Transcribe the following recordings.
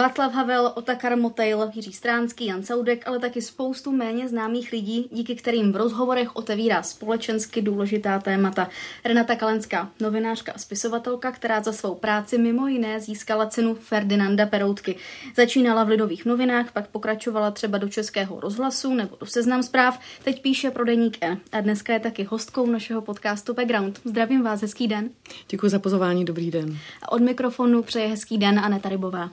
Václav Havel, Otakar Motejl, Jiří Stránský, Jan Saudek, ale taky spoustu méně známých lidí, díky kterým v rozhovorech otevírá společensky důležitá témata. Renata Kalenská, novinářka a spisovatelka, která za svou práci mimo jiné získala cenu Ferdinanda Peroutky. Začínala v Lidových novinách, pak pokračovala třeba do Českého rozhlasu nebo do Seznam zpráv, teď píše pro Deník N. A dneska je taky hostkou našeho podcastu Background. Zdravím vás, hezký den. Děkuji za pozvání, dobrý den. A od mikrofonu přeje hezký den Aneta Rybová.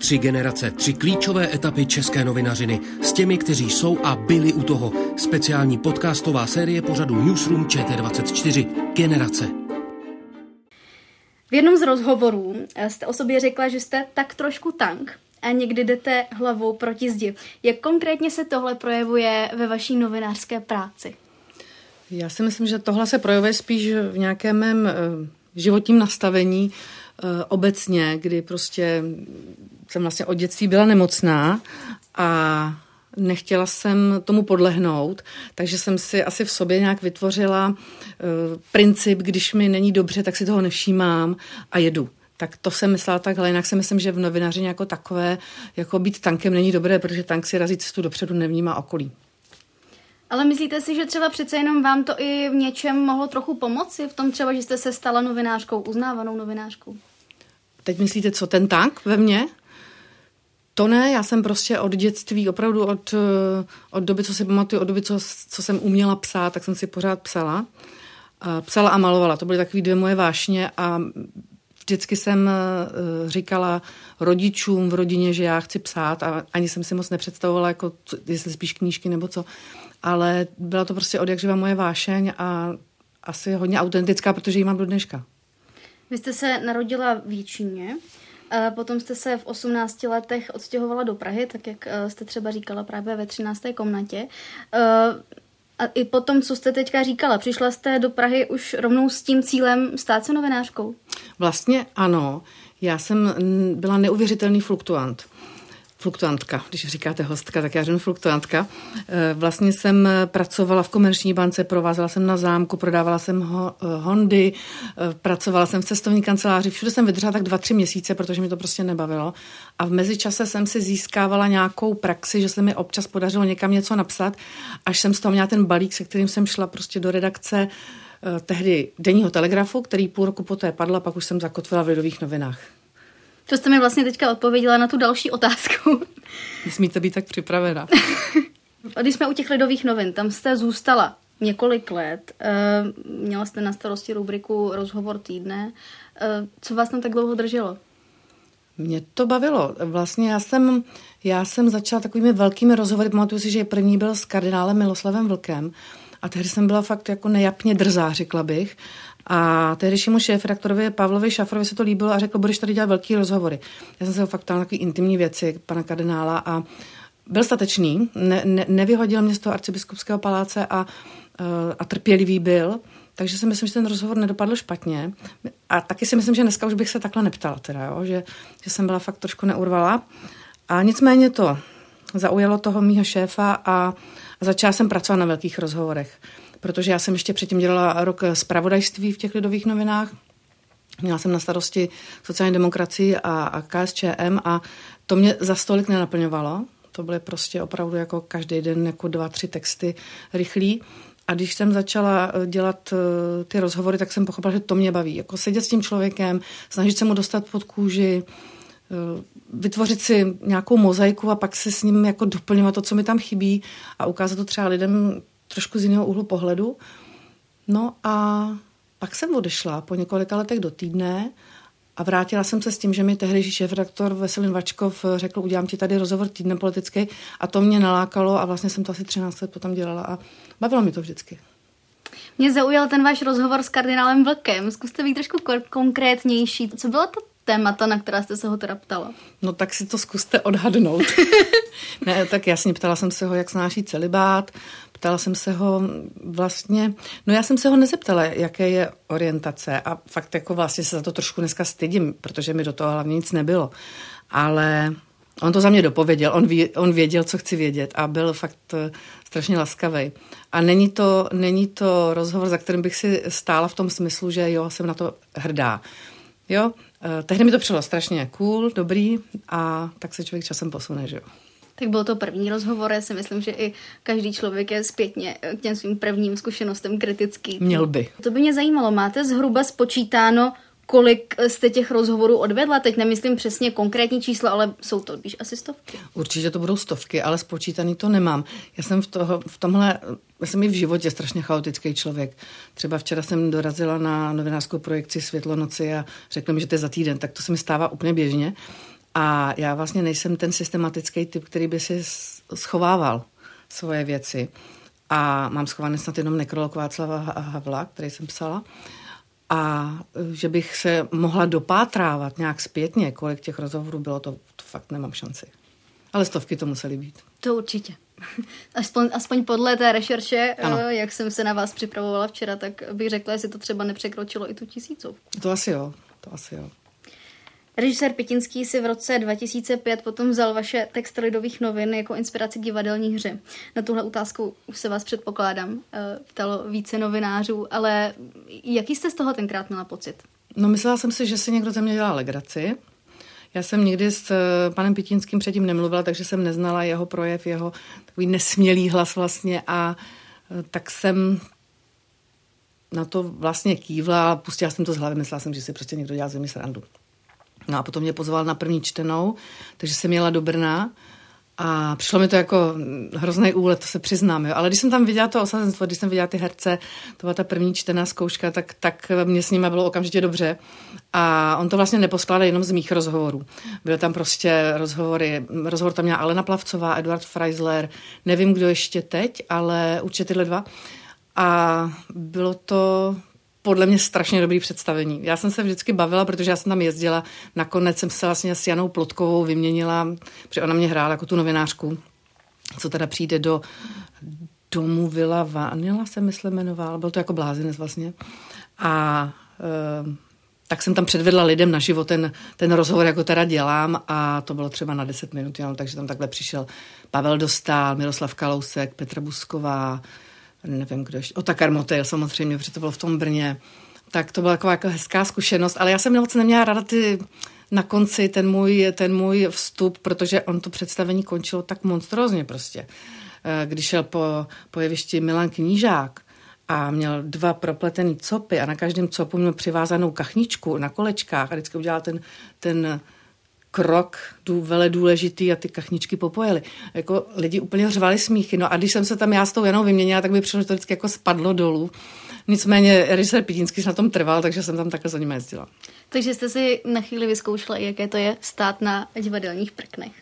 Tři generace, tři klíčové etapy české novinařiny s těmi, kteří jsou a byli u toho. Speciální podcastová série pořadu Newsroom ČT24. Generace. V jednom z rozhovorů jste o sobě řekla, že jste tak trošku tank a někdy jdete hlavou proti zdi. Jak konkrétně se tohle projevuje ve vaší novinářské práci? Já si myslím, že tohle se projevuje spíš v nějakém mém eh, životním nastavení eh, obecně, kdy prostě jsem vlastně od dětství byla nemocná a nechtěla jsem tomu podlehnout, takže jsem si asi v sobě nějak vytvořila uh, princip, když mi není dobře, tak si toho nevšímám a jedu. Tak to jsem myslela takhle, jinak si myslím, že v novinařině jako takové, jako být tankem není dobré, protože tank si razí cestu dopředu, nevnímá okolí. Ale myslíte si, že třeba přece jenom vám to i v něčem mohlo trochu pomoci? V tom třeba, že jste se stala novinářkou, uznávanou novinářkou? Teď myslíte, co ten tank ve mně? To ne, já jsem prostě od dětství, opravdu od, eh, od doby, co si pamatuju, od doby, co, co jsem uměla psát, tak jsem si pořád psala. Psala a malovala, to byly takové dvě moje vášně a vždycky jsem eh, říkala rodičům v rodině, že já chci psát a ani jsem si moc nepředstavovala, jako, jestli spíš knížky nebo co. Ale byla to prostě od jak živa moje vášeň a asi hodně autentická, protože ji mám do dneška. Vy jste se narodila v Jíčíně, Potom jste se v 18 letech odstěhovala do Prahy, tak jak eh, jste třeba říkala právě ve 13. komnatě. Eh, a i potom, co jste teďka říkala, přišla jste do Prahy už rovnou s tím cílem stát se novinářkou? Vlastně ano. Já jsem byla neuvěřitelný fluktuant fluktuantka, když říkáte hostka, tak já řeknu fluktuantka. Eh, vlastně jsem pracovala v komerční bance, provázela jsem na zámku, prodávala jsem ho, eh, Hondy, eh, pracovala jsem v cestovní kanceláři, všude jsem vydržela tak dva, tři měsíce, protože mi to prostě nebavilo. A v mezičase jsem si získávala nějakou praxi, že se mi občas podařilo někam něco napsat, až jsem z toho měla ten balík, se kterým jsem šla prostě do redakce tehdy denního telegrafu, který půl roku poté padla, pak už jsem zakotvila v Lidových novinách. To jste mi vlastně teďka odpověděla na tu další otázku. Nesmíte být tak připravena. A když jsme u těch lidových novin, tam jste zůstala několik let. Eh, měla jste na starosti rubriku Rozhovor týdne. Eh, co vás tam tak dlouho drželo? Mě to bavilo. Vlastně já jsem, já jsem začala takovými velkými rozhovory. Pamatuju si, že první byl s kardinálem Miloslavem Vlkem. A tehdy jsem byla fakt jako nejapně drzá, řekla bych. A tehdejšímu šéf-redaktorovi Pavlovi Šafrovi se to líbilo a řekl, budeš tady dělat velký rozhovory. Já jsem se ho fakt na takové intimní věci pana kardinála a byl statečný, ne, ne, nevyhodil mě z toho arcibiskupského paláce a, eh, a trpělivý byl. Takže si myslím, že ten rozhovor nedopadl špatně. A taky si myslím, že dneska už bych se takhle neptala, teda, jo? Že, že jsem byla fakt trošku neurvala. A nicméně to zaujalo toho mýho šéfa a začala jsem pracovat na velkých rozhovorech protože já jsem ještě předtím dělala rok zpravodajství v těch lidových novinách. Měla jsem na starosti sociální demokracii a, a KSČM a to mě za stolik nenaplňovalo. To byly prostě opravdu jako každý den jako dva, tři texty rychlí. A když jsem začala eh, dělat eh, ty rozhovory, tak jsem pochopila, že to mě baví. Jako sedět s tím člověkem, snažit se mu dostat pod kůži, eh, vytvořit si nějakou mozaiku a pak se s ním jako doplňovat to, co mi tam chybí a ukázat to třeba lidem trošku z jiného úhlu pohledu. No a pak jsem odešla po několika letech do týdne a vrátila jsem se s tím, že mi tehdejší šéf-redaktor Veselin Vačkov řekl, udělám ti tady rozhovor týdnem politický a to mě nalákalo a vlastně jsem to asi 13 let potom dělala a bavilo mi to vždycky. Mě zaujal ten váš rozhovor s kardinálem Vlkem. Zkuste být trošku konkrétnější. Co byla ta témata, na která jste se ho teda ptala? No tak si to zkuste odhadnout. ne, tak jasně, ptala jsem se ho, jak snáší celibát, ptala jsem se ho vlastně, no já jsem se ho nezeptala, jaké je orientace a fakt jako vlastně se za to trošku dneska stydím, protože mi do toho hlavně nic nebylo. Ale on to za mě dopověděl, on, ví, on věděl, co chci vědět a byl fakt eh, strašně laskavý. A není to, není to rozhovor, za kterým bych si stála v tom smyslu, že jo, jsem na to hrdá. Jo, eh, tehdy mi to přišlo strašně cool, dobrý a tak se člověk časem posune, že jo. Tak byl to první rozhovor, já si myslím, že i každý člověk je zpětně k těm svým prvním zkušenostem kritický. Měl by. To by mě zajímalo, máte zhruba spočítáno, kolik jste těch rozhovorů odvedla? Teď nemyslím přesně konkrétní čísla, ale jsou to víš, asi stovky. Určitě to budou stovky, ale spočítaný to nemám. Já jsem v, toho, v tomhle, já jsem i v životě strašně chaotický člověk. Třeba včera jsem dorazila na novinářskou projekci Světlo noci a řekla mi, že to je za týden, tak to se mi stává úplně běžně. A já vlastně nejsem ten systematický typ, který by si schovával svoje věci. A mám schované snad jenom nekrolog Václava Havla, který jsem psala. A že bych se mohla dopátrávat nějak zpětně, kolik těch rozhovorů bylo, to, to fakt nemám šanci. Ale stovky to musely být. To určitě. Aspoň, aspoň podle té rešerše, ano. Eh, jak jsem se na vás připravovala včera, tak bych řekla, jestli to třeba nepřekročilo i tu tisícovku. To asi jo, to asi jo. Režisér Pitinský si v roce 2005 potom vzal vaše texty lidových novin jako inspiraci k divadelní hře. Na tuhle otázku už se vás předpokládám, eh, ptalo více novinářů, ale jaký jste z toho tenkrát měla pocit? No myslela jsem si, že si někdo ze mě dělá legraci. Já jsem nikdy s eh, panem Pitinským předtím nemluvila, takže jsem neznala jeho projev, jeho takový nesmělý hlas vlastně a eh, tak jsem na to vlastně kývla a pustila jsem to z hlavy, myslela jsem, že si prostě někdo dělá mě srandu. No a potom mě pozval na první čtenou, takže jsem jela do Brna a přišlo mi to jako hrozný úlet, to se přiznám. Jo. Ale když jsem tam viděla to osazenstvo, když jsem viděla ty herce, to byla ta první čtená zkouška, tak, tak mě s nimi bylo okamžitě dobře. A on to vlastně neposkládá jenom z mých rozhovorů. Byly tam prostě rozhovory, rozhovor tam měla Alena Plavcová, Eduard Freisler, nevím, kdo ještě teď, ale určitě tyhle dva. A bylo to podle mě strašně dobrý představení. Já jsem se vždycky bavila, protože já jsem tam jezdila. Nakonec jsem se vlastně s Janou Plotkovou vyměnila, protože ona mě hrála jako tu novinářku, co teda přijde do domu Vila Vanila se myslím jmenovala, byl to jako blázinec vlastně. A e, tak jsem tam předvedla lidem naživo ten, ten rozhovor, jako teda dělám a to bylo třeba na 10 minut, jenom, takže tam takhle přišel Pavel Dostál, Miroslav Kalousek, Petra Busková, nevím kdo ještě, Otakar Motel samozřejmě, protože to bylo v tom Brně, tak to byla taková jako hezká zkušenost, ale já jsem moc neměla ráda ty na konci ten můj, ten můj vstup, protože on to představení končilo tak monstrózně prostě. Eh, když šel po, po jevišti Milan Knížák, a měl dva propletený copy a na každém copu měl přivázanou kachničku na kolečkách a vždycky udělal ten, ten krok dů, vele důležitý a ty kachničky popojily. Jako lidi úplně řvali smíchy. No a když jsem se tam já s tou Janou vyměnila, tak by přišlo, že to vždycky jako spadlo dolů. Nicméně režisér Pidínský na tom trval, takže jsem tam takhle za ním jezdila. Takže jste si na chvíli vyzkoušela, jaké to je stát na divadelních prknech.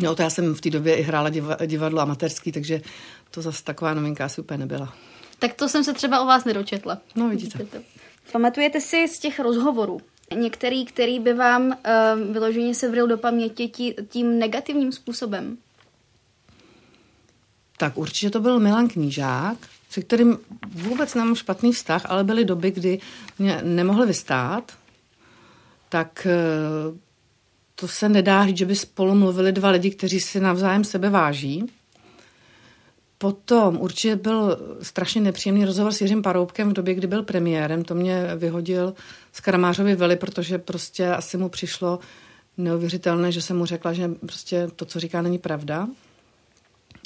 No to já jsem v té době i hrála divadlo amatérský, takže to zase taková novinka asi úplně nebyla. Tak to jsem se třeba o vás nedočetla. No vidíte. vidíte Pamatujete si z těch rozhovorů, Některý, který by vám uh, vyloženě sevril do paměti tí, tím negativním způsobem? Tak určitě to byl Milan Knížák, se kterým vůbec nemám špatný vztah, ale byly doby, kdy mě nemohli vystát, tak uh, to se nedá říct, že by spolu mluvili dva lidi, kteří si navzájem sebe váží. Potom určitě byl strašně nepříjemný rozhovor s Jiřím Paroubkem v době, kdy byl premiérem. To mě vyhodil z Karamářovy vely, protože prostě asi mu přišlo neuvěřitelné, že jsem mu řekla, že prostě to, co říká, není pravda.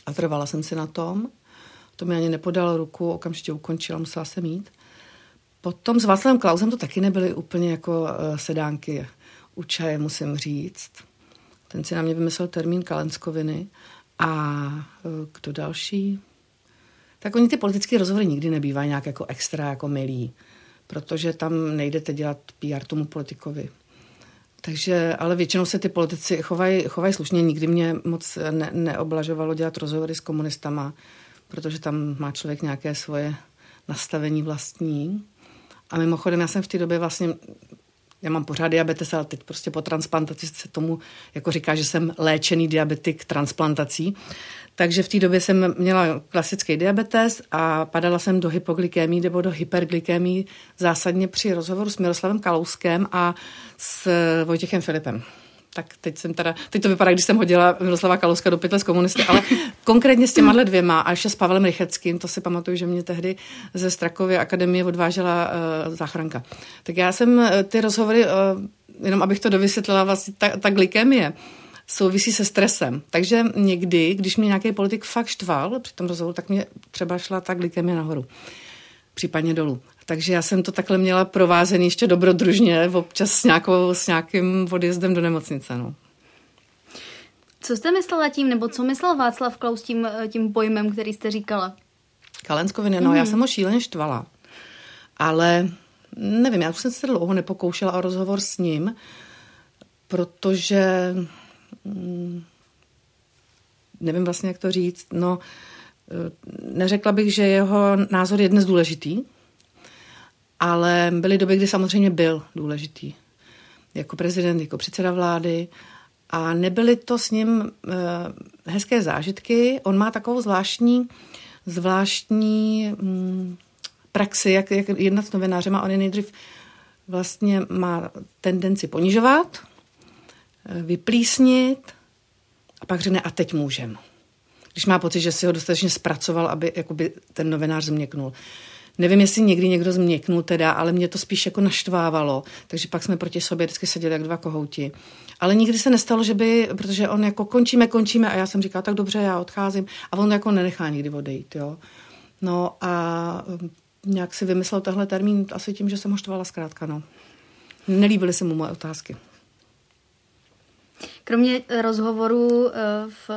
A trvala jsem si na tom. To mi ani nepodal ruku, okamžitě ukončila, musela se mít. Potom s Václavem Klausem to taky nebyly úplně jako uh, sedánky u čaje, musím říct. Ten si na mě vymyslel termín kalenskoviny. A uh, kdo další? Tak oni ty politické rozhovory nikdy nebývají nějak jako extra jako milí protože tam nejdete dělat PR tomu politikovi. Takže, ale většinou se ty politici chovají, chovají slušně. Nikdy mě moc ne, neoblažovalo dělat rozhovory s komunistama, protože tam má člověk nějaké svoje nastavení vlastní. A mimochodem, já jsem v té době vlastně já mám pořád diabetes, ale teď prostě po transplantaci se tomu jako říká, že jsem léčený diabetik transplantací. Takže v té době jsem měla klasický diabetes a padala jsem do hypoglykémie nebo do hyperglykémie zásadně při rozhovoru s Miroslavem Kalouskem a s Vojtěchem Filipem. Tak teď jsem teda, teď to vypadá, když jsem hodila Miroslava Kalouska do pytle s komunisty, ale konkrétně s těma dvěma a ještě s Pavlem Rycheckým, to si pamatuju, že mě tehdy ze Strakovy akademie odvážela uh, záchranka. Tak já jsem uh, ty rozhovory, uh, jenom abych to dovysvětlila, vlastně ta, ta glykemie, souvisí se stresem. Takže někdy, když mě nějaký politik fakt štval při tom rozhovoru, tak mě třeba šla ta glykemie nahoru, případně dolů. Takže já jsem to takhle měla provázený ještě dobrodružně, občas s, nějakou, s nějakým odjezdem do nemocnice. No. Co jste myslela tím, nebo co myslel Václav Klaus tím, tím pojmem, který jste říkala? Kalenskoviny, no mm. já jsem ho šíleně štvala. Ale nevím, já už jsem se dlouho nepokoušela o rozhovor s ním, protože mm, nevím vlastně, jak to říct, no eh, neřekla bych, že jeho názor je dnes důležitý, ale byly doby, kdy samozřejmě byl důležitý. Jako prezident, jako předseda vlády. A nebyly to s ním e, hezké zážitky. On má takovou zvláštní, zvláštní mm, praxi, jak, jak jednat s novinářem. A on je nejdřív vlastně má tendenci ponižovat, eh, vyplísnit a pak řekne a teď můžem. Když má pocit, že si ho dostatečně zpracoval, aby jakoby ten novinář změknul. Nevím, jestli někdy někdo změknul teda, ale mě to spíš jako naštvávalo, takže pak jsme proti sobě vždycky seděli jak dva kohouti. Ale nikdy se nestalo, že by, protože on jako končíme, končíme a já jsem říkala, tak dobře, já odcházím a on jako nenechá nikdy odejít, jo. No a um, nějak si vymyslel tenhle termín asi tím, že jsem ho štvala zkrátka, no. Nelíbily se mu moje otázky. Kromě rozhovoru uh, v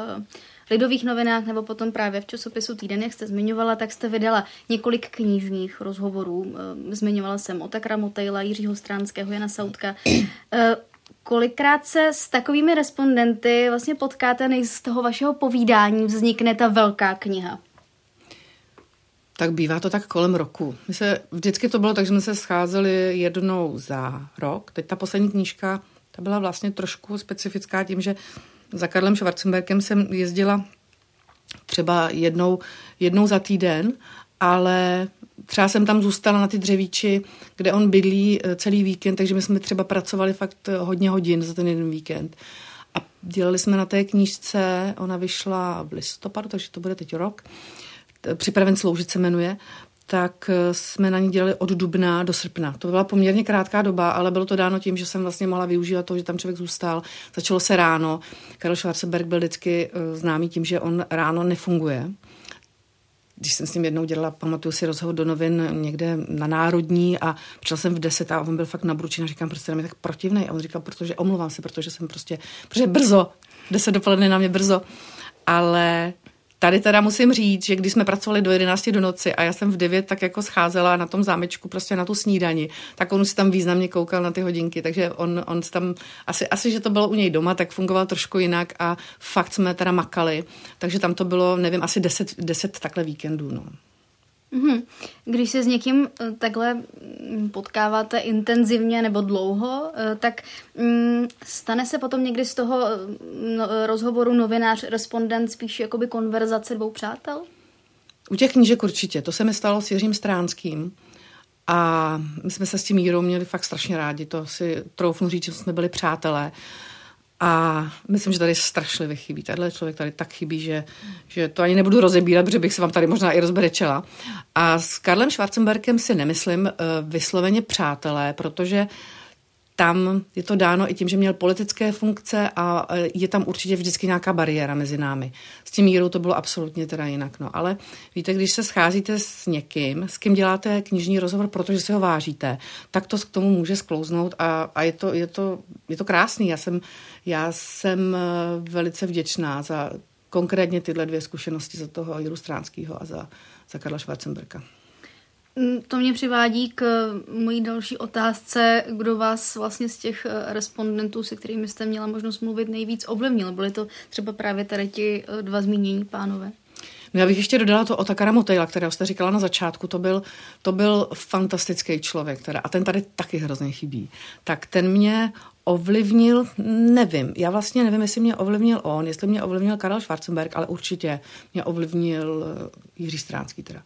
Lidových novinách nebo potom právě v časopisu Týden, jak jste zmiňovala, tak jste vydala několik knižních rozhovorů. Eh, zmiňovala jsem Otakra Motejla, Jiřího Stránského, Jana Sautka. Eh, kolikrát se s takovými respondenty vlastně potkáte, než z toho vašeho povídání vznikne ta velká kniha? Tak bývá to tak kolem roku. My se, vždycky to bylo tak, že jsme se scházeli jednou za rok. Teď ta poslední knížka, ta byla vlastně trošku specifická tím, že za Karlem Schwarzenbergem jsem jezdila třeba jednou, jednou za týden, ale třeba jsem tam zůstala na ty dřevíči, kde on bydlí eh, celý víkend, takže my jsme třeba pracovali fakt eh, hodně hodin za ten jeden víkend. A dělali jsme na té knížce, ona vyšla v listopadu, takže to bude teď rok, Připraven sloužit se jmenuje, tak eh, jsme na ní dělali od dubna do srpna. To byla poměrně krátká doba, ale bylo to dáno tím, že jsem vlastně mohla využívat to, že tam člověk zůstal. Začalo se ráno. Karel Schwarzenberg byl vždycky eh, známý tím, že on ráno nefunguje. Když jsem s ním jednou dělala, pamatuju si rozhovor do novin někde na Národní a přišel jsem v deset a on byl fakt nabručen a říkám, prostě je tak protivný. A on říkal, protože omlouvám se, protože jsem prostě, protože brzo, deset dopoledne na mě brzo. Ale Tady teda musím říct, že když jsme pracovali do 11 do noci a já jsem v 9 tak jako scházela na tom zámečku prostě na tu snídani, tak on si tam významně koukal na ty hodinky, takže on, on tam, asi, asi, že to bylo u něj doma, tak fungoval trošku jinak a fakt jsme teda makali, takže tam to bylo, nevím, asi 10, 10 takhle víkendů, no. Mm-hmm. Když se s někým eh, takhle mm, potkáváte intenzivně nebo dlouho, eh, tak mm, stane se potom někdy z toho mm, no, rozhovoru novinář, respondent spíš jakoby konverzace dvou přátel? U těch knížek určitě. To se mi stalo s Jiřím Stránským. A my jsme se s tím Jírou měli fakt strašně rádi. To si troufnu říct, že jsme byli přátelé. A myslím, že tady strašlivě chybí. Tahle člověk tady tak chybí, že, že to ani nebudu rozebírat, protože bych se vám tady možná i rozberečela. A s Karlem Schwarzenbergem si nemyslím uh, vysloveně přátelé, protože uh, tam je to dáno i tím, že měl politické funkce a e, je tam určitě vždycky nějaká bariéra mezi námi. S tím mírou to bylo absolutně teda jinak. No. Ale víte, když se scházíte s někým, s kým děláte knižní rozhovor, protože si ho vážíte, tak to k tomu může sklouznout a, a je, to, je, to, je to krásný. Já jsem, já jsem e, velice vděčná za konkrétně tyhle dvě zkušenosti za toho Jiru Stránského a za, za Karla Schwarzenberga. Mm, to mě přivádí k mojí další otázce, kdo vás vlastně z těch eh, respondentů, se kterými jste měla možnost mluvit, nejvíc ovlivnil. Byly to třeba právě tady ti eh, dva zmínění pánové? No já bych ještě dodala to Otakara Motejla, kterého jste říkala na začátku, to byl, to byl fantastický člověk, teda, a ten tady taky hrozně chybí. Tak ten mě ovlivnil, nevím, já vlastně nevím, jestli mě ovlivnil on, jestli mě ovlivnil Karel Schwarzenberg, ale určitě mě ovlivnil eh, Jiří Stránský teda.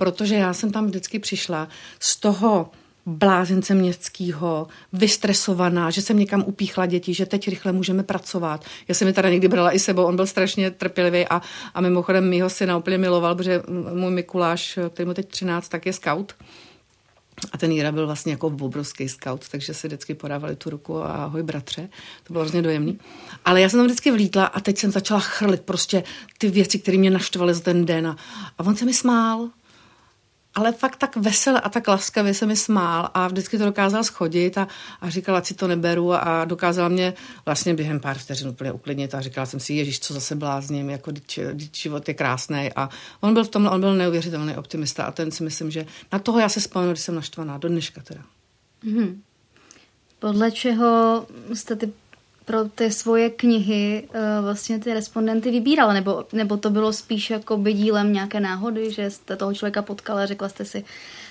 Protože já jsem tam vždycky přišla z toho blázence městského, vystresovaná, že jsem někam upíchla děti, že teď rychle můžeme pracovat. Já jsem je teda někdy brala i sebou, on byl strašně trpělivý a, a mimochodem mýho syna úplně miloval, protože můj Mikuláš, který mu teď 13, tak je scout. A ten Jira byl vlastně jako obrovský scout, takže si vždycky podávali tu ruku a ahoj bratře. To bylo hrozně dojemný. Ale já jsem tam vždycky vlítla a teď jsem začala chrlit prostě ty věci, které mě naštvaly za ten den. A, a on se mi smál ale fakt tak veselé a tak laskavě se mi smál a vždycky to dokázal schodit a, a říkala, si to neberu a dokázala mě vlastně během pár vteřin úplně uklidnit a říkala jsem si, ježíš, co zase blázním, jako život je krásný a on byl v tom, on byl neuvěřitelný optimista a ten si myslím, že na toho já se vzpomenu, když jsem naštvaná, do dneška teda. Mm-hmm. Podle čeho jste ty pro ty svoje knihy uh, vlastně ty respondenty vybírala, nebo, nebo to bylo spíš jako by dílem nějaké náhody, že jste toho člověka potkala a řekla jste si,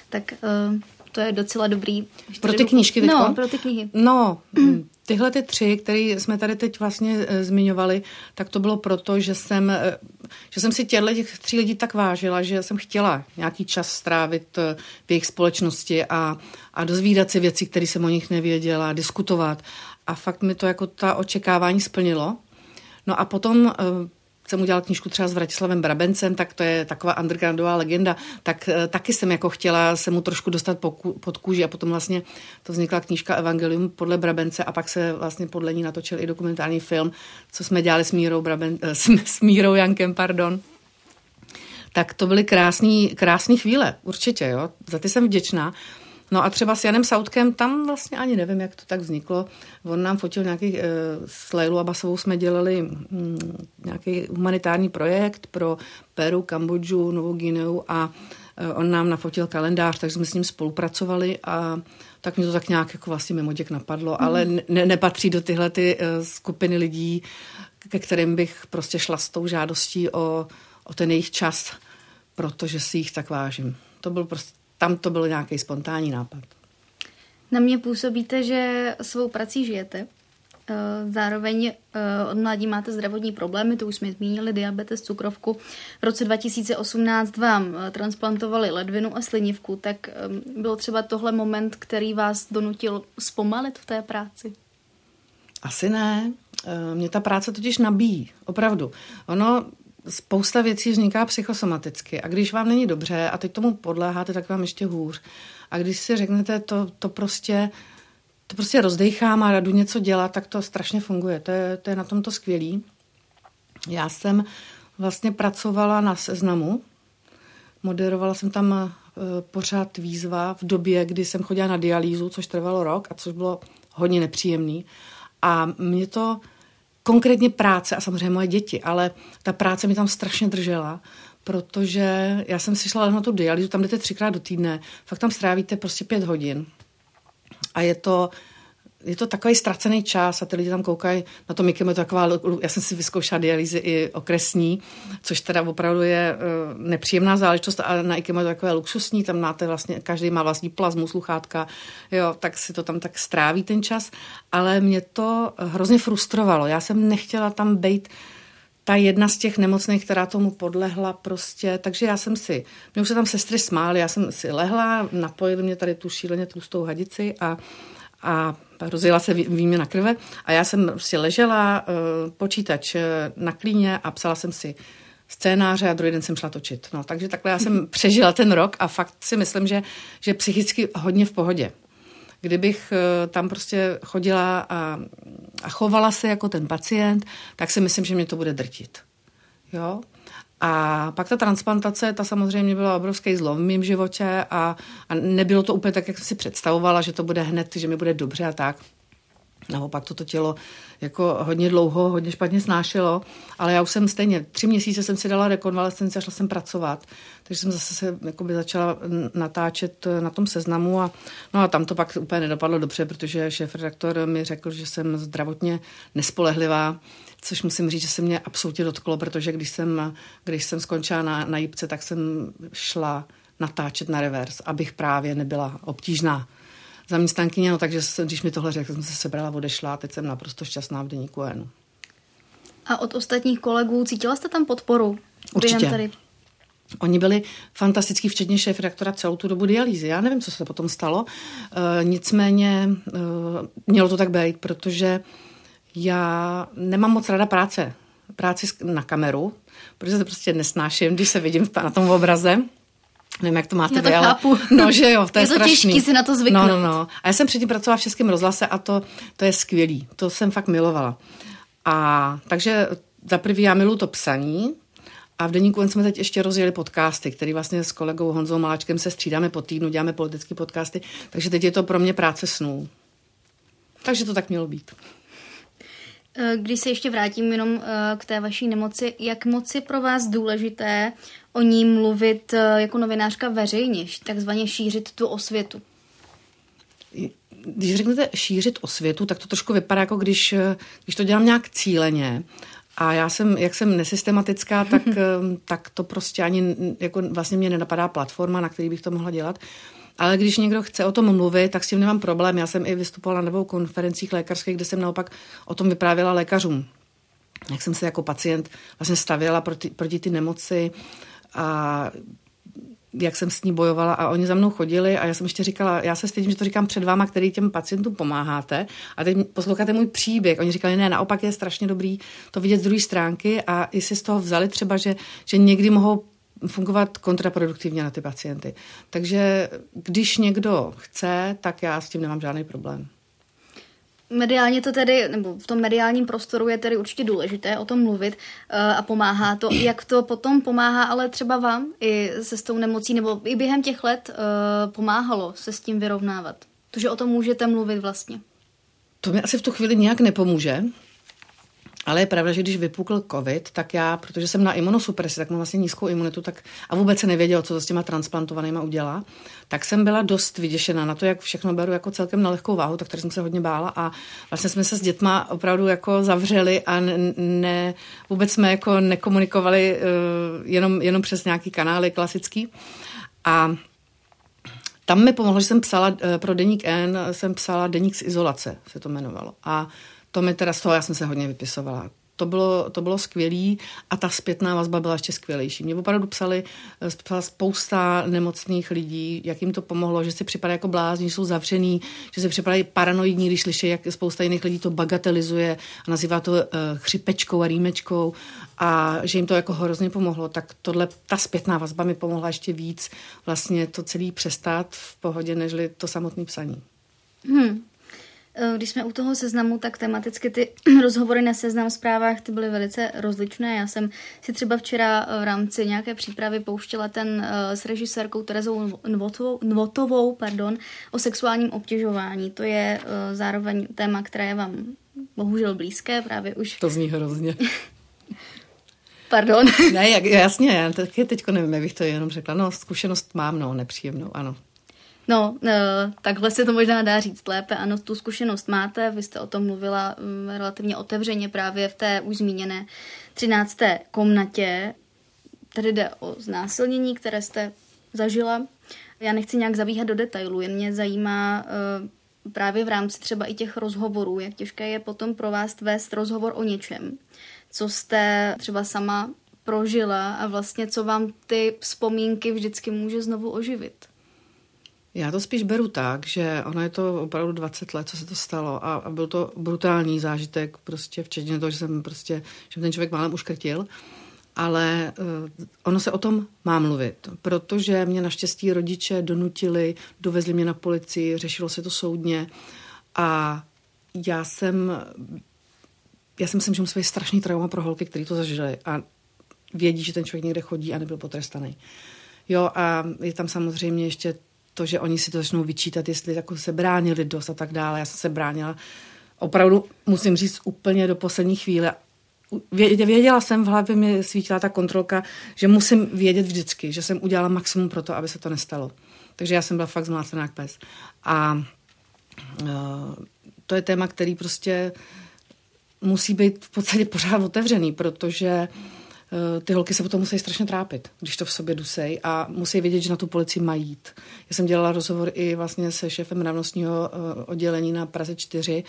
tak uh, to je docela dobrý. Pro ty knížky teďko? No, pro ty knihy. No, tyhle ty tři, které jsme tady teď vlastně e, zmiňovali, tak to bylo proto, že jsem, že jsem si těchto těch tří lidí tak vážila, že jsem chtěla nějaký čas strávit v jejich společnosti a, a dozvídat si věci, které jsem o nich nevěděla, diskutovat a fakt mi to jako ta očekávání splnilo. No a potom uh, jsem udělala knížku třeba s Vratislavem Brabencem, tak to je taková undergroundová legenda, tak uh, taky jsem jako chtěla se mu trošku dostat po, pod kůži a potom vlastně to vznikla knížka Evangelium podle Brabence a pak se vlastně podle ní natočil i dokumentární film, co jsme dělali s Mírou, Braben, uh, s, s Mírou Jankem, pardon. Tak to byly krásné krásný chvíle, určitě, jo. Za ty jsem vděčná. No a třeba s Janem Sautkem, tam vlastně ani nevím, jak to tak vzniklo. On nám fotil nějaký, e, s Lejlu Abasovou jsme dělali mm, nějaký humanitární projekt pro Peru, Kambodžu, Novou Guineu a e, on nám nafotil kalendář, takže jsme s ním spolupracovali a tak mě to tak nějak jako vlastně mimo děk napadlo, mm. ale ne, nepatří do tyhle ty e, skupiny lidí, ke kterým bych prostě šla s tou žádostí o, o ten jejich čas, protože si jich tak vážím. To byl prostě tam to byl nějaký spontánní nápad. Na mě působíte, že svou prací žijete. Eh, zároveň eh, od mladí máte zdravotní problémy, to už jsme zmínili, diabetes, cukrovku. V roce 2018 vám eh, transplantovali ledvinu a slinivku, tak byl třeba tohle moment, který vás donutil zpomalit v té práci? Asi ne. Mě ta práce totiž nabíjí, opravdu. Ono, spousta věcí vzniká psychosomaticky a když vám není dobře a teď tomu podléháte, tak vám ještě hůř. A když si řeknete, to, to prostě to prostě rozdechám a radu něco dělat, tak to strašně funguje. To je, to je na tomto skvělý. Já jsem vlastně pracovala na seznamu, moderovala jsem tam uh, pořád výzva v době, kdy jsem chodila na dialýzu, což trvalo rok a což bylo hodně nepříjemný. A mě to konkrétně práce a samozřejmě moje děti, ale ta práce mi tam strašně držela, protože já jsem si šla na tu dialýzu, tam jdete třikrát do týdne, fakt tam strávíte prostě pět hodin. A je to je to takový ztracený čas a ty lidi tam koukají na to Mikem, je to taková, já jsem si vyzkoušela dialýzy i okresní, což teda opravdu je uh, nepříjemná záležitost a na IKEM je to takové luxusní, tam máte vlastně, každý má vlastní plazmu, sluchátka, jo, tak si to tam tak stráví ten čas, ale mě to hrozně frustrovalo. Já jsem nechtěla tam být ta jedna z těch nemocných, která tomu podlehla prostě, takže já jsem si, mě už se tam sestry smály, já jsem si lehla, napojili mě tady tu šíleně tlustou hadici a a rozjela se výměna krve a já jsem si ležela, eh, počítač eh, na klíně a psala jsem si scénáře a druhý den jsem šla točit. No, takže takhle já jsem přežila ten rok a fakt si myslím, že, že psychicky hodně v pohodě. Kdybych eh, tam prostě chodila a, a chovala se jako ten pacient, tak si myslím, že mě to bude drtit. Jo? A pak ta transplantace, ta samozřejmě byla obrovský zlom v mém životě a, a nebylo to úplně tak, jak jsem si představovala, že to bude hned, že mi bude dobře a tak. Naopak toto tělo jako hodně dlouho, hodně špatně snášelo, ale já už jsem stejně, tři měsíce jsem si dala rekonvalescenci a šla jsem pracovat, takže jsem zase se jakoby začala natáčet na tom seznamu a, no a tam to pak úplně nedopadlo dobře, protože šéf-redaktor mi řekl, že jsem zdravotně nespolehlivá, což musím říct, že se mě absolutně dotklo, protože když jsem, když jsem skončila na, na jípce, tak jsem šla natáčet na revers, abych právě nebyla obtížná zaměstnankyně, no takže když mi tohle řekl, jsem se sebrala, odešla a teď jsem naprosto šťastná v deníku N. A od ostatních kolegů cítila jste tam podporu? Určitě. Tady? Oni byli fantastický, včetně šéf redaktora celou tu dobu dialýzy. Já nevím, co se potom stalo. E, nicméně e, mělo to tak být, protože já nemám moc rada práce. Práci na kameru, protože to prostě nesnáším, když se vidím na tom obraze. Nevím, jak to máte já to vy, ale... chápu. No, že jo, to je, je to strašný. těžký si na to zvyknout. No, no, no. A já jsem předtím pracovala v Českém rozhlase a to, to je skvělý. To jsem fakt milovala. A takže za prvý já miluji to psaní, a v Deníku jsme teď ještě rozjeli podcasty, který vlastně s kolegou Honzou Maláčkem se střídáme po týdnu, děláme politické podcasty, takže teď je to pro mě práce snů. Takže to tak mělo být. Eh, když se ještě vrátím jenom eh, k té vaší nemoci, jak moc je pro vás důležité o ní mluvit eh, jako novinářka veřejně, takzvaně šířit tu osvětu? Když řeknete šířit osvětu, tak to trošku vypadá jako když, když to dělám nějak cíleně. A já jsem, jak jsem nesystematická, tak, tak to prostě ani jako vlastně mě nenapadá platforma, na který bych to mohla dělat. Ale když někdo chce o tom mluvit, tak s tím nemám problém. Já jsem i vystupovala na dvou konferencích lékařských, kde jsem naopak o tom vyprávěla lékařům. Jak jsem se jako pacient vlastně stavěla proti, proti ty nemoci a jak jsem s ní bojovala a oni za mnou chodili a já jsem ještě říkala, já se stydím, že to říkám před váma, který těm pacientům pomáháte a teď posloucháte můj příběh. Oni říkali, ne, naopak je strašně dobrý to vidět z druhé stránky a i si z toho vzali třeba, že, že někdy mohou fungovat kontraproduktivně na ty pacienty. Takže když někdo chce, tak já s tím nemám žádný problém. Mediálně to tedy, nebo v tom mediálním prostoru je tedy určitě důležité o tom mluvit uh, a pomáhá to. Jak to potom pomáhá ale třeba vám i se s tou nemocí, nebo i během těch let uh, pomáhalo se s tím vyrovnávat? To, že o tom můžete mluvit vlastně. To mi asi v tu chvíli nějak nepomůže, ale je pravda, že když vypukl covid, tak já, protože jsem na imunosupresi, tak mám vlastně nízkou imunitu, tak a vůbec se nevěděl, co to s těma transplantovanýma udělá, tak jsem byla dost vyděšená na to, jak všechno beru jako celkem na lehkou váhu, tak tady jsem se hodně bála a vlastně jsme se s dětma opravdu jako zavřeli a ne vůbec jsme jako nekomunikovali uh, jenom, jenom přes nějaký kanály klasický. A tam mi pomohlo, že jsem psala uh, pro Deník N, jsem psala Deník z izolace, se to jmenovalo. A to mi teda z toho, já jsem se hodně vypisovala. To bylo, to bylo skvělé a ta zpětná vazba byla ještě skvělejší. Mě opravdu psali, psala spousta nemocných lidí, jak jim to pomohlo, že si připadají jako blázni, že jsou zavřený, že si připadají paranoidní, když slyší, jak spousta jiných lidí to bagatelizuje a nazývá to uh, chřipečkou a rýmečkou a že jim to jako hrozně pomohlo. Tak tohle, ta zpětná vazba mi pomohla ještě víc vlastně to celý přestát v pohodě, nežli to samotné psaní. Hmm. Eh, když jsme u toho seznamu, tak tematicky ty rozhovory na seznam zprávách ty byly velice rozličné. Já jsem si třeba včera eh, v rámci nějaké přípravy pouštěla ten eh, s režisérkou Terezou Nvotovou, Nvotovou pardon, o sexuálním obtěžování. To je zároveň téma, které je vám bohužel blízké, právě už. To zní hrozně. Pardon. ne, jak, jasně, já taky teďko nevím, jak bych to jenom řekla. No, zkušenost mám, no, nepříjemnou, ano. No, eh, takhle se to možná dá říct lépe. Ano, tu zkušenost máte, vy jste o tom mluvila mm, relativně otevřeně právě v té už zmíněné 13. komnatě. Tady jde o znásilnění, které jste zažila. Já nechci nějak zabíhat do detailů, jen mě zajímá eh, právě v rámci třeba i těch rozhovorů, jak těžké je potom pro vás vést rozhovor o něčem, co jste třeba sama prožila a vlastně co vám ty vzpomínky vždycky může znovu oživit. Já to spíš beru tak, že ono je to opravdu 20 let, co se to stalo a, a byl to brutální zážitek, prostě včetně toho, že jsem prostě, že ten člověk málem uškrtil, ale uh, ono se o tom má mluvit, protože mě naštěstí rodiče donutili, dovezli mě na policii, řešilo se to soudně a já jsem, já si myslím, že musí strašný trauma pro holky, které to zažili a vědí, že ten člověk někde chodí a nebyl potrestaný. Jo, a je tam samozřejmě ještě to, že oni si to začnou vyčítat, jestli jako se bránili dost a tak dále. Já jsem se bránila opravdu musím říct úplně do poslední chvíle. Věděla jsem, v hlavě mi svítila ta kontrolka, že musím vědět vždycky, že jsem udělala maximum pro to, aby se to nestalo. Takže já jsem byla fakt zmlácená jak pes. A uh, to je téma, který prostě musí být v podstatě pořád otevřený, protože uh, ty holky se potom musí strašně trápit, když to v sobě dusej a musí vědět, že na tu policii mají jít. Já jsem dělala rozhovor i vlastně se šéfem mravnostního uh, oddělení na Praze 4,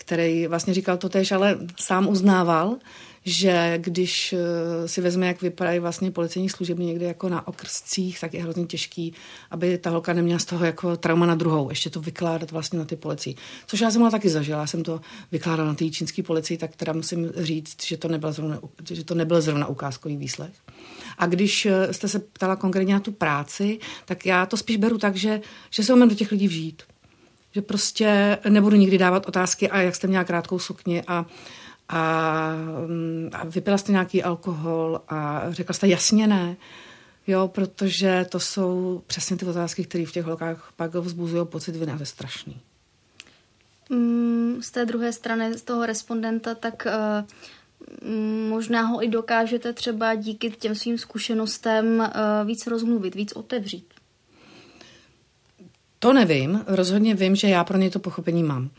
který vlastně říkal to tež, ale sám uznával, že když eh, si vezme, jak vypadají vlastně policejní služební někdy jako na okrscích, tak je hrozně těžký, aby ta holka neměla z toho jako trauma na druhou, ještě to vykládat vlastně na ty policii. Což já jsem ale taky zažila, já jsem to vykládala na té čínské policii, tak teda musím říct, že to nebyl zrovna, že to nebyl zrovna ukázkový výslech. A když eh, jste se ptala konkrétně na tu práci, tak já to spíš beru tak, že, že se umím do těch lidí vžít. Že prostě nebudu nikdy dávat otázky, a jak jste měla krátkou sukni a a, mm, a vypila jste nějaký alkohol a řekla jste jasně ne. Jo, protože to jsou přesně ty otázky, které v těch holkách pak vzbuzují pocit viny a to je strašný. Mm, z té druhé strany, z toho respondenta, tak uh, možná ho i dokážete třeba díky těm svým zkušenostem uh, víc rozmluvit, víc otevřít. To nevím, rozhodně vím, že já pro ně to pochopení mám.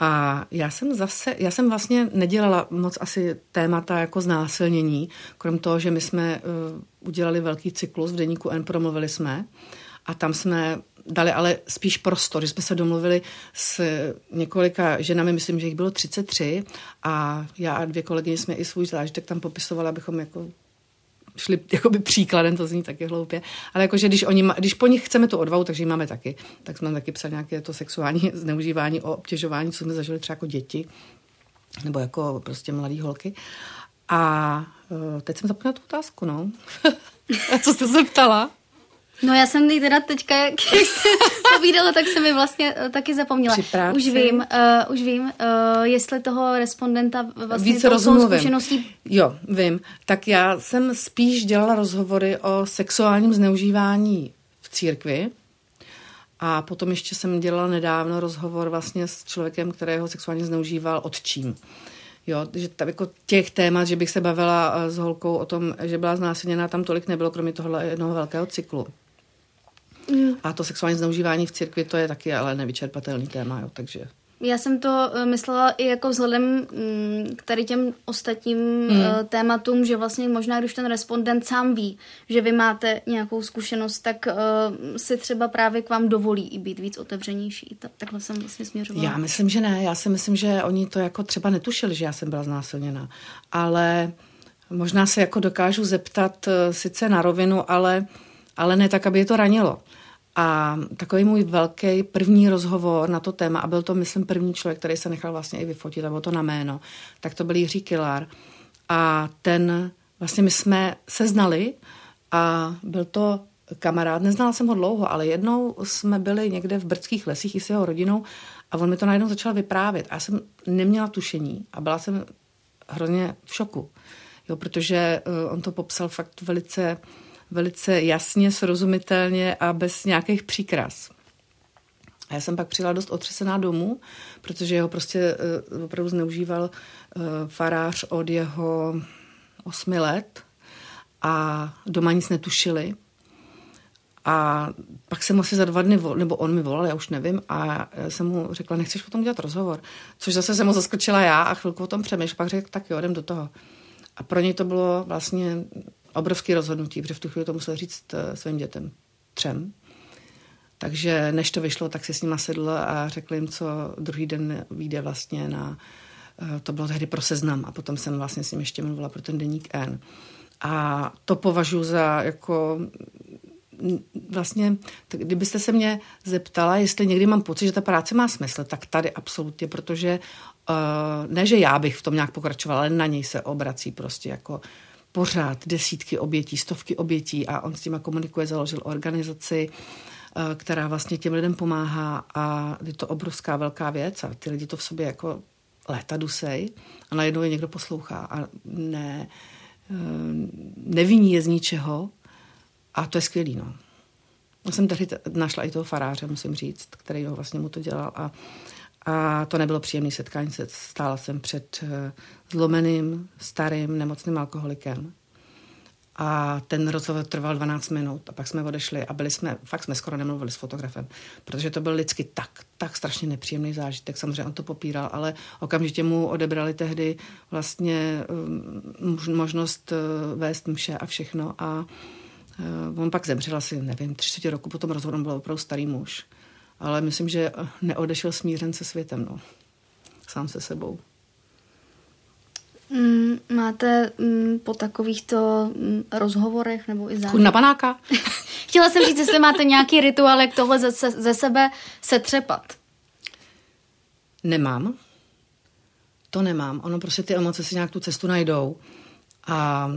A já jsem zase, já jsem vlastně nedělala moc asi témata jako znásilnění, krom toho, že my jsme uh, udělali velký cyklus v deníku N, promluvili jsme a tam jsme dali ale spíš prostor, že jsme se domluvili s několika ženami, myslím, že jich bylo 33 a já a dvě kolegyně jsme i svůj zážitek tam popisovali, abychom jako šli jakoby příkladem, to zní taky hloupě, ale jakože když, oni, když po nich chceme tu odvahu, takže ji máme taky, tak jsme taky psali nějaké to sexuální zneužívání, o obtěžování, co jsme zažili třeba jako děti, nebo jako prostě mladý holky. A uh, teď jsem zapomněla tu otázku, no. Co jste se ptala? No já jsem teda teďka, jak jste povídala, tak jsem mi vlastně uh, taky zapomněla. Už vím, uh, už vím, uh, jestli toho respondenta vlastně Více rozumluvím. zkušeností... Jo, vím. Tak já jsem spíš dělala rozhovory o sexuálním zneužívání v církvi. A potom ještě jsem dělala nedávno rozhovor vlastně s člověkem, kterého sexuálně zneužíval otčím. Jo, že tam jako těch témat, že bych se bavila s holkou o tom, že byla znásilněná, tam tolik nebylo, kromě tohle jednoho velkého cyklu. Mm. A to sexuální zneužívání v církvi, to je taky ale nevyčerpatelný téma, jo, takže... Já jsem to eh, myslela i jako vzhledem mm, k tady těm ostatním mm. tématům, že vlastně možná, když ten respondent sám ví, že vy máte nějakou zkušenost, tak uh, si třeba právě k vám dovolí i být víc otevřenější. Tak, takhle jsem vlastně směřovala. Já myslím, že ne. Já si myslím, že oni to jako třeba netušili, že já jsem byla znásilněna. Ale možná se jako dokážu zeptat sice na rovinu, ale, ale ne tak, aby je to ranilo. A takový můj velký první rozhovor na to téma, a byl to, myslím, první člověk, který se nechal vlastně i vyfotit, bylo to na jméno, tak to byl Jiří Kilar. A ten, vlastně my jsme se znali a byl to kamarád, neznala jsem ho dlouho, ale jednou jsme byli někde v brdských lesích i s jeho rodinou a on mi to najednou začal vyprávět. A já jsem neměla tušení a byla jsem hrozně v šoku, jo, protože uh, on to popsal fakt velice velice jasně, srozumitelně a bez nějakých příkras. A já jsem pak přijela dost otřesená domů, protože jeho prostě uh, opravdu zneužíval uh, farář od jeho osmi let a doma nic netušili. A pak jsem asi za dva dny, nebo on mi volal, já už nevím, a já jsem mu řekla, nechceš o tom dělat rozhovor. Což zase jsem mu zaskočila já a chvilku o tom přemýšlel, pak řekl, tak jo, jdem do toho. A pro něj to bylo vlastně obrovské rozhodnutí, protože v tu chvíli to musel říct eh, svým dětem, třem. Takže než to vyšlo, tak si s nima sedl a řekl jim, co druhý den vyjde vlastně na, eh, to bylo tehdy pro seznam a potom jsem vlastně s ním ještě mluvila pro ten deník N. A to považuji za jako vlastně, tak kdybyste se mě zeptala, jestli někdy mám pocit, že ta práce má smysl, tak tady absolutně, protože uh, ne, že já bych v tom nějak pokračovala, ale na něj se obrací prostě jako pořád desítky obětí, stovky obětí a on s těma komunikuje, založil organizaci, eh, která vlastně těm lidem pomáhá a je to obrovská velká věc a ty lidi to v sobě jako léta dusej a najednou je někdo poslouchá a ne, eh, neviní je z ničeho a to je skvělý, no. Já jsem tady našla i toho faráře, musím říct, který ho vlastně mu to dělal a A to nebylo příjemné setkání. Stála jsem před eh, zlomeným, starým, nemocným alkoholikem. A ten rozhovor trval 12 minut a pak jsme odešli a byli jsme, fakt jsme skoro nemluvili s fotografem, protože to byl lidsky tak, tak strašně nepříjemný zážitek. Samozřejmě on to popíral, ale okamžitě mu odebrali tehdy vlastně um, možnost uh, vést mše a všechno a on pak zemřel asi, nevím, tři roku po tom rozhodu, byl opravdu starý muž. Ale myslím, že neodešel smířen se světem, no. Sám se sebou. Mm, máte mm, po takovýchto mm, rozhovorech nebo i zároveň... na panáka? Chtěla jsem říct, jestli máte nějaký rituál, jak tohle ze, ze sebe setřepat. Nemám. To nemám. Ono prostě ty emoce si nějak tu cestu najdou. A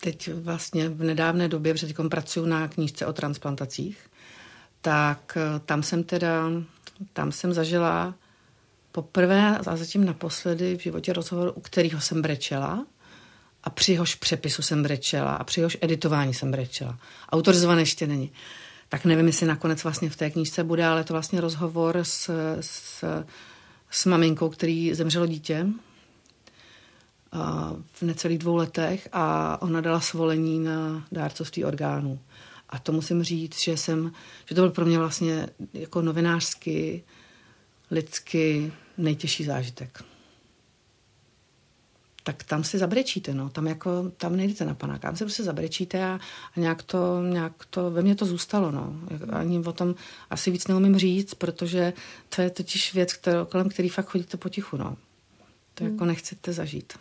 teď vlastně v nedávné době, protože pracuji na knížce o transplantacích, tak eh, tam jsem teda, tam jsem zažila poprvé a zatím naposledy v životě rozhovor, u kterého jsem brečela a při jehož přepisu jsem brečela a při jehož editování jsem brečela. Autorizované ještě není. Tak nevím, jestli nakonec vlastně v té knížce bude, ale to vlastně rozhovor s, s, s maminkou, který zemřelo dítě v necelých dvou letech a ona dala svolení na dárcovství orgánů. A to musím říct, že jsem, že to byl pro mě vlastně jako novinářsky, lidsky nejtěžší zážitek. Tak tam si zabrečíte, no. Tam jako, tam nejdete na panák. Tam si prostě zabrečíte a, a nějak, to, nějak to, ve mně to zůstalo, no. Ani o tom asi víc neumím říct, protože to je totiž věc, kterou, kolem který fakt chodíte potichu, no. To hmm. jako nechcete zažít.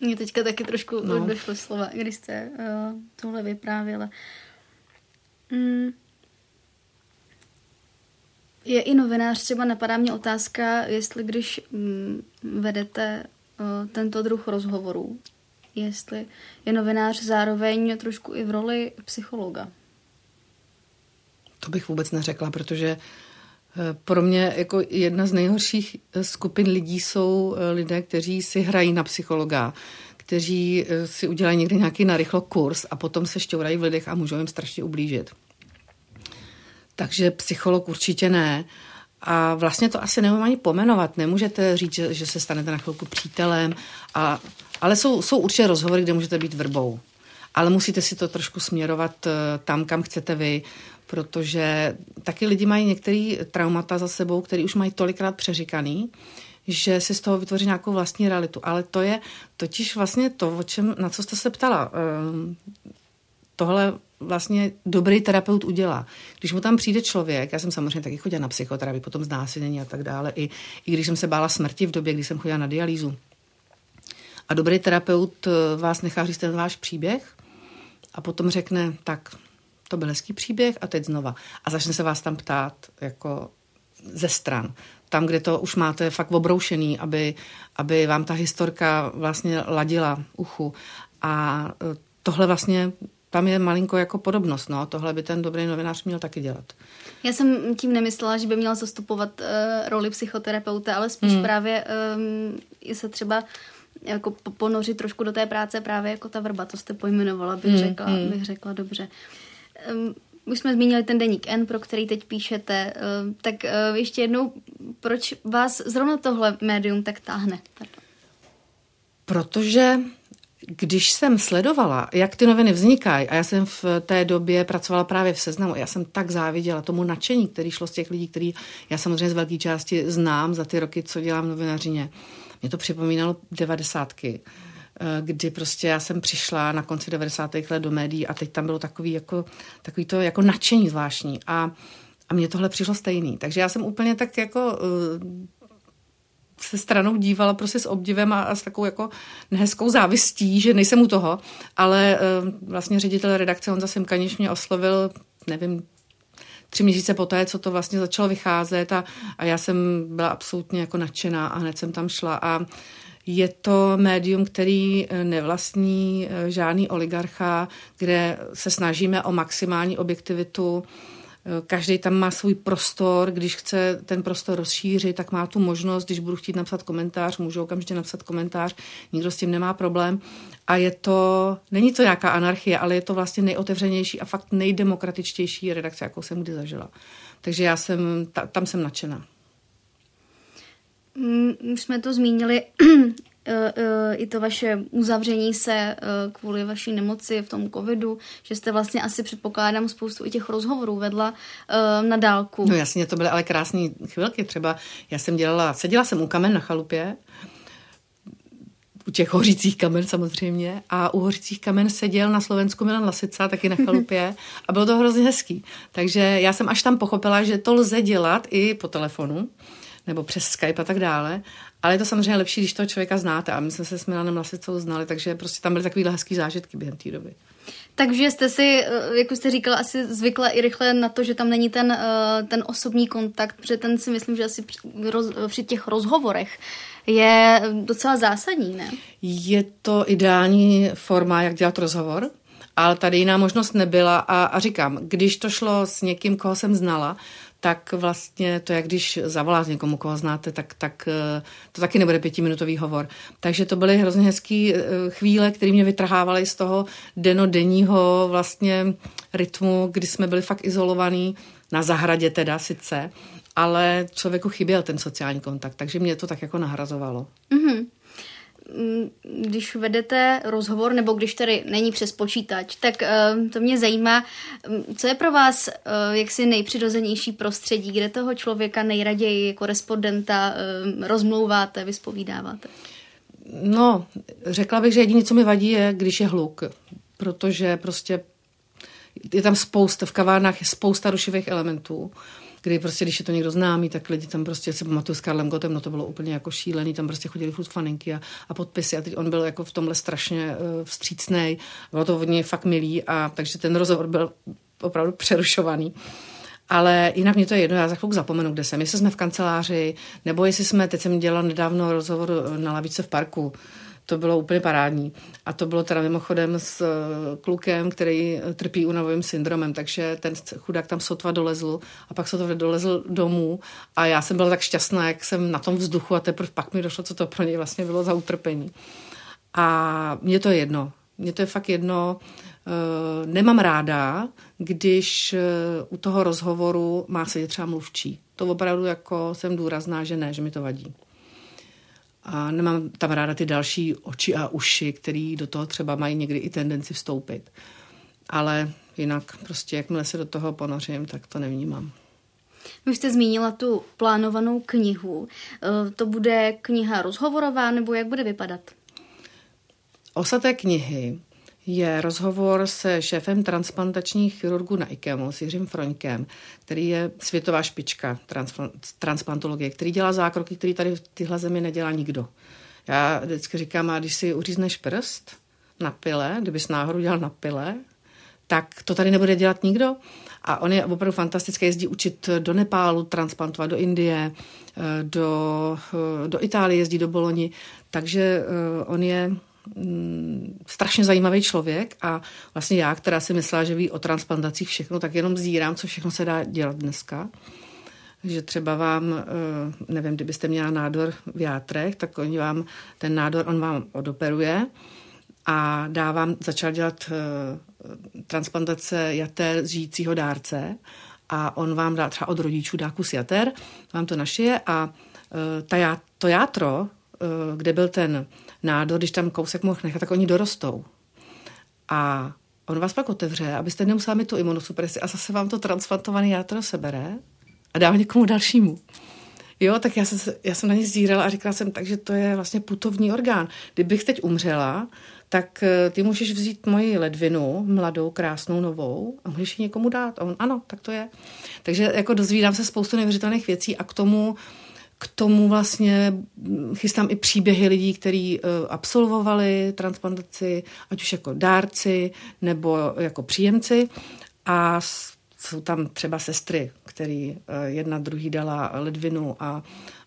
Mně teďka taky trošku no. došlo slova, když jste uh, tohle vyprávěla. Mm. Je i novinář, třeba napadá mě otázka, jestli když mm, vedete uh, tento druh rozhovorů, jestli je novinář zároveň trošku i v roli psychologa. To bych vůbec neřekla, protože eh, pro mě jako jedna z nejhorších eh, skupin lidí jsou lidé, kteří si hrají na psychologa, kteří si udělají někdy nějaký narychlo kurz a potom se šťourají v lidech a můžou jim strašně ublížit. Takže psycholog určitě ne. A vlastně to asi nemůžu ani pomenovat. Nemůžete říct, že, že se stanete na chvilku přítelem, a, ale jsou, jsou určitě rozhovory, kde můžete být vrbou. Ale musíte si to trošku směrovat eh, tam, kam chcete vy, protože taky lidi mají některé traumata za sebou, který už mají tolikrát přeříkaný, že si z toho vytvoří nějakou vlastní realitu. Ale to je totiž vlastně to, o čem, na co jste se ptala. Ehm, tohle vlastně dobrý terapeut udělá. Když mu tam přijde člověk, já jsem samozřejmě taky chodila na psychoterapii, potom znásilnění a tak dále, i, i když jsem se bála smrti v době, kdy jsem chodila na dialýzu. A dobrý terapeut eh, vás nechá říct ten váš příběh a potom řekne, tak to byl hezký příběh a teď znova. A začne se vás tam ptát jako ze stran. Tam, kde to už máte fakt obroušený, aby, aby vám ta historka vlastně ladila uchu. A eh, tohle vlastně tam je malinko jako podobnost, no. Tohle by ten dobrý novinář měl taky dělat. Já jsem tím nemyslela, že by měl zastupovat uh, roli psychoterapeuta, ale spíš hmm. právě um, se třeba jako ponořit trošku do té práce právě jako ta vrba, to jste pojmenovala, bych, hmm. řekla, hmm. bych řekla dobře. Um, už jsme zmínili ten deník N, pro který teď píšete, uh, tak uh, ještě jednou, proč vás zrovna tohle médium tak táhne? Pardon. Protože když jsem sledovala, jak ty noviny vznikají, a já jsem v té době pracovala právě v seznamu, já jsem tak záviděla tomu nadšení, který šlo z těch lidí, který já samozřejmě z velké části znám za ty roky, co dělám v novinařině. Mě to připomínalo devadesátky, eh, kdy prostě já jsem přišla na konci 90. let do médií a teď tam bylo takový, jako, takový to jako nadšení zvláštní. A a mně tohle přišlo stejný. Takže já jsem úplně tak jako eh, se stranou dívala prostě s obdivem a, a s takovou jako nehezkou závistí, že nejsem u toho, ale uh, vlastně ředitel redakce Honza Simkaniš mě oslovil, nevím, tři měsíce poté, co to vlastně začalo vycházet a, a já jsem byla absolutně jako nadšená a hned jsem tam šla a je to médium, který eh, nevlastní eh, žádný oligarcha, kde se snažíme o maximální objektivitu, Každý tam má svůj prostor, když chce ten prostor rozšířit, tak má tu možnost, když budu chtít napsat komentář, můžu okamžitě napsat komentář, nikdo s tím nemá problém. A je to, není to nějaká anarchie, ale je to vlastně nejotevřenější a fakt nejdemokratičtější redakce, jakou jsem kdy zažila. Takže já jsem, ta, tam jsem nadšená. Mm, už jsme to zmínili, eh, eh, i to vaše uzavření se eh, kvůli vaší nemoci v tom covidu, že jste vlastně asi předpokládám spoustu i těch rozhovorů vedla na dálku. No jasně, to byly ale krásné chvilky. Třeba já jsem dělala, seděla jsem u kamen na chalupě, u těch hořících kamen samozřejmě a u hořících kamen seděl na Slovensku Milan Lasica, taky na chalupě a bylo to hrozně hezký. Takže já jsem až tam pochopila, že to lze dělat i po telefonu nebo přes Skype a tak dále. Ale je to samozřejmě lepší, když toho člověka znáte. A my jsme se s Milanem Lasicou znali, takže prostě tam byly takovýhle hezký zážitky během té doby. Takže jste si, eh, jak už jste říkala, asi zvykla i rychle na to, že tam není ten, eh, ten osobní kontakt, protože ten si myslím, že asi při, roz, při těch rozhovorech je docela zásadní, ne? Je to ideální forma, jak dělat rozhovor, ale tady jiná možnost nebyla a, a říkám, když to šlo s někým, koho jsem znala, tak vlastně to, jak když zavoláte někomu, koho znáte, tak, tak eh, to taky nebude pětiminutový hovor. Takže to byly hrozně hezké eh, chvíle, které mě vytrhávaly z toho denodenního vlastně rytmu, kdy jsme byli fakt izolovaní, na zahradě teda sice, ale člověku chyběl ten sociální kontakt, takže mě to tak jako nahrazovalo. Mm-hmm když vedete rozhovor, nebo když tady není přes počítač, tak uh, to mě zajímá, co je pro vás uh, jaksi nejpřirozenější prostředí, kde toho člověka nejraději jako respondenta uh, rozmlouváte, vyspovídáváte? No, řekla bych, že jediné, co mi vadí, je, když je hluk, protože prostě je tam spousta, v kavárnách je spousta rušivých elementů. Kdy prostě, když je to někdo známý, tak lidi tam prostě, si pamatuju s Karlem Gotem, no to bylo úplně jako šílený, tam prostě chodili furt faninky a, a podpisy a teď on byl jako v tomhle strašně uh, vstřícnej, bylo to od něj fakt milý a takže ten rozhovor byl opravdu přerušovaný. Ale jinak mě to je jedno, já za chvilku zapomenu, kde jsem. Jestli jsme v kanceláři, nebo jestli jsme, teď jsem dělala nedávno rozhovor na lavice v parku, to bylo úplně parádní. A to bylo teda mimochodem s eh, klukem, který eh, trpí únavovým syndromem, takže ten chudák tam sotva dolezl a pak sotva dolezl domů a já jsem byla tak šťastná, jak jsem na tom vzduchu a teprve pak mi došlo, co to pro něj vlastně bylo za utrpení. A mně to je jedno. Mně to je fakt jedno. Eh, nemám ráda, když u toho rozhovoru má sedět třeba mluvčí. To opravdu jako jsem důrazná, že ne, že mi to vadí. A nemám tam ráda ty další oči a uši, který do toho třeba mají někdy i tendenci vstoupit. Ale jinak prostě, jakmile se do toho ponořím, tak to nevnímám. Vy jste zmínila tu plánovanou knihu. E, to bude kniha rozhovorová, nebo jak bude vypadat? Osa té knihy je rozhovor se šéfem transplantačních chirurgů na IKEMu, s Jiřím Froňkem, který je světová špička transplantologie, který dělá zákroky, který tady v téhle zemi nedělá nikdo. Já vždycky říkám, a když si uřízneš prst na pile, kdybys náhodou dělal na pile, tak to tady nebude dělat nikdo. A on je opravdu fantastický, jezdí učit do Nepálu, transplantovat do Indie, eh, do, eh, do Itálie, jezdí do Boloni, takže eh, on je Mm, strašně zajímavý člověk a vlastně já, která si myslela, že ví o transplantacích všechno, tak jenom zírám, co všechno se dá dělat dneska. Že třeba vám, eh, nevím, kdybyste měla nádor v játrech, tak oni vám, ten nádor, on vám odoperuje a dá vám, začal dělat eh, transplantace jater z žijícího dárce a on vám dá třeba od rodičů dá kus jater, vám to našije a eh, ta, to játro, kde byl ten nádor, když tam kousek mohl nechat, tak oni dorostou. A on vás pak otevře, abyste nemuseli mít tu imunosupresi a zase vám to transplantovaný játro sebere a dá někomu dalšímu. Jo, tak já jsem, já jsem na ně zdírala a říkala jsem, takže to je vlastně putovní orgán. Kdybych teď umřela, tak eh, ty můžeš vzít moji ledvinu, mladou, krásnou, novou a můžeš ji někomu dát. A on, ano, tak to je. Takže jako dozvídám se spoustu neuvěřitelných věcí a k tomu k tomu vlastně chystám i příběhy lidí, kteří eh, absolvovali transplantaci, ať už jako dárci nebo jako příjemci. A jsou tam třeba sestry, který eh, jedna druhý dala ledvinu a,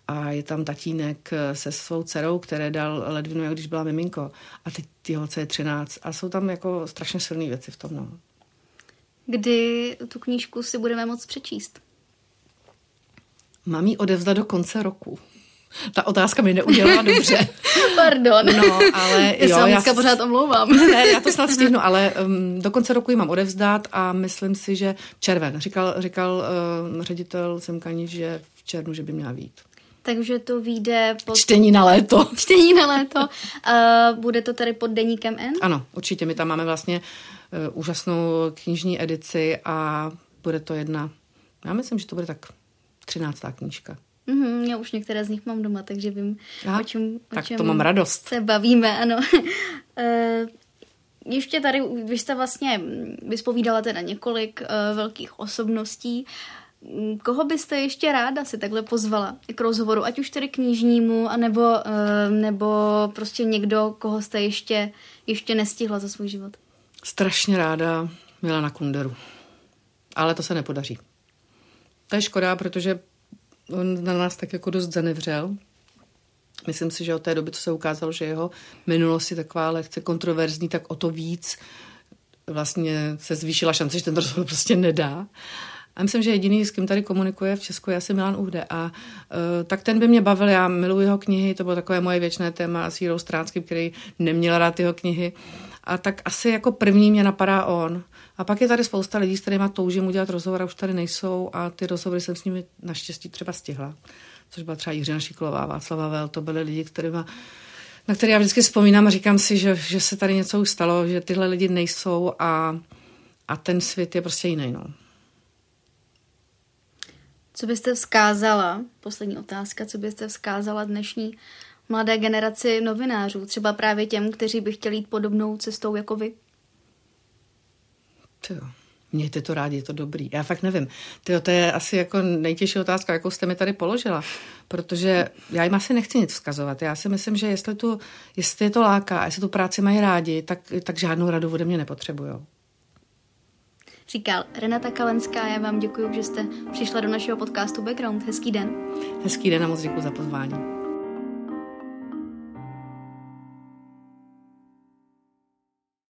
a je tam tatínek eh, se svou dcerou, které dal ledvinu, jak když byla miminko. A teď ty holce je 13. A jsou tam jako strašně silné věci v tom. No. Kdy tu knížku si budeme moct přečíst? Mám ji odevzdat do konce roku. Ta otázka mi neudělala dobře. Pardon. No, ale já jo, já se pořád omlouvám. Ne, já to snad stihnu, ale um, do konce roku ji mám odevzdat a myslím si, že červen. Říkal, říkal uh, ředitel Semkani, že v červnu, že by měla být. Takže to vyjde pod... Čtení na léto. Čtení na léto. Uh, bude to tady pod deníkem N? Ano, určitě. My tam máme vlastně uh, úžasnou knižní edici a bude to jedna, já myslím, že to bude tak třináctá knížka. Mm-hmm, já už některé z nich mám doma, takže vím, Aha, o čem, o tak čem to mám radost. se bavíme, ano. uh, ještě tady, vy jste vlastně vyspovídala teda několik uh, velkých osobností. Koho byste ještě ráda si takhle pozvala k rozhovoru, ať už tedy knižnímu, anebo, uh, nebo prostě někdo, koho jste ještě, ještě nestihla za svůj život? Strašně ráda Milana Kunderu. Ale to se nepodaří. To je škoda, protože on na nás tak jako dost zanevřel. Myslím si, že od té doby, co se ukázalo, že jeho minulost je taková lehce kontroverzní, tak o to víc vlastně se zvýšila šance, že ten rozhovor prostě nedá. A myslím, že jediný, s kým tady komunikuje v Česku, je asi Milan Uhde. A uh, tak ten by mě bavil, já miluji jeho knihy, to bylo takové moje věčné téma s Jirou Stránským, který neměl rád jeho knihy. A tak asi jako první mě napadá on. A pak je tady spousta lidí, s kterými toužím udělat rozhovor a už tady nejsou a ty rozhovory jsem s nimi naštěstí třeba stihla. Což byla třeba Jiřina Šiklová, Václava Vel, to byly lidi, kterýma, na které já vždycky vzpomínám a říkám si, že, že se tady něco už stalo, že tyhle lidi nejsou a, a ten svět je prostě jiný. No. Co byste vzkázala, poslední otázka, co byste vzkázala dnešní mladé generaci novinářů, třeba právě těm, kteří by chtěli jít podobnou cestou jako vy? Tyjo. Mějte to rádi, je to dobrý. Já fakt nevím. Tyjo, to je asi jako nejtěžší otázka, jakou jste mi tady položila, protože já jim asi nechci nic vzkazovat. Já si myslím, že jestli, tu, jestli je to láká a jestli tu práci mají rádi, tak, tak žádnou radu ode mě nepotřebují. Říkal Renata Kalenská, já vám děkuji, že jste přišla do našeho podcastu Background. Hezký den. Hezký den a moc děkuji za pozvání.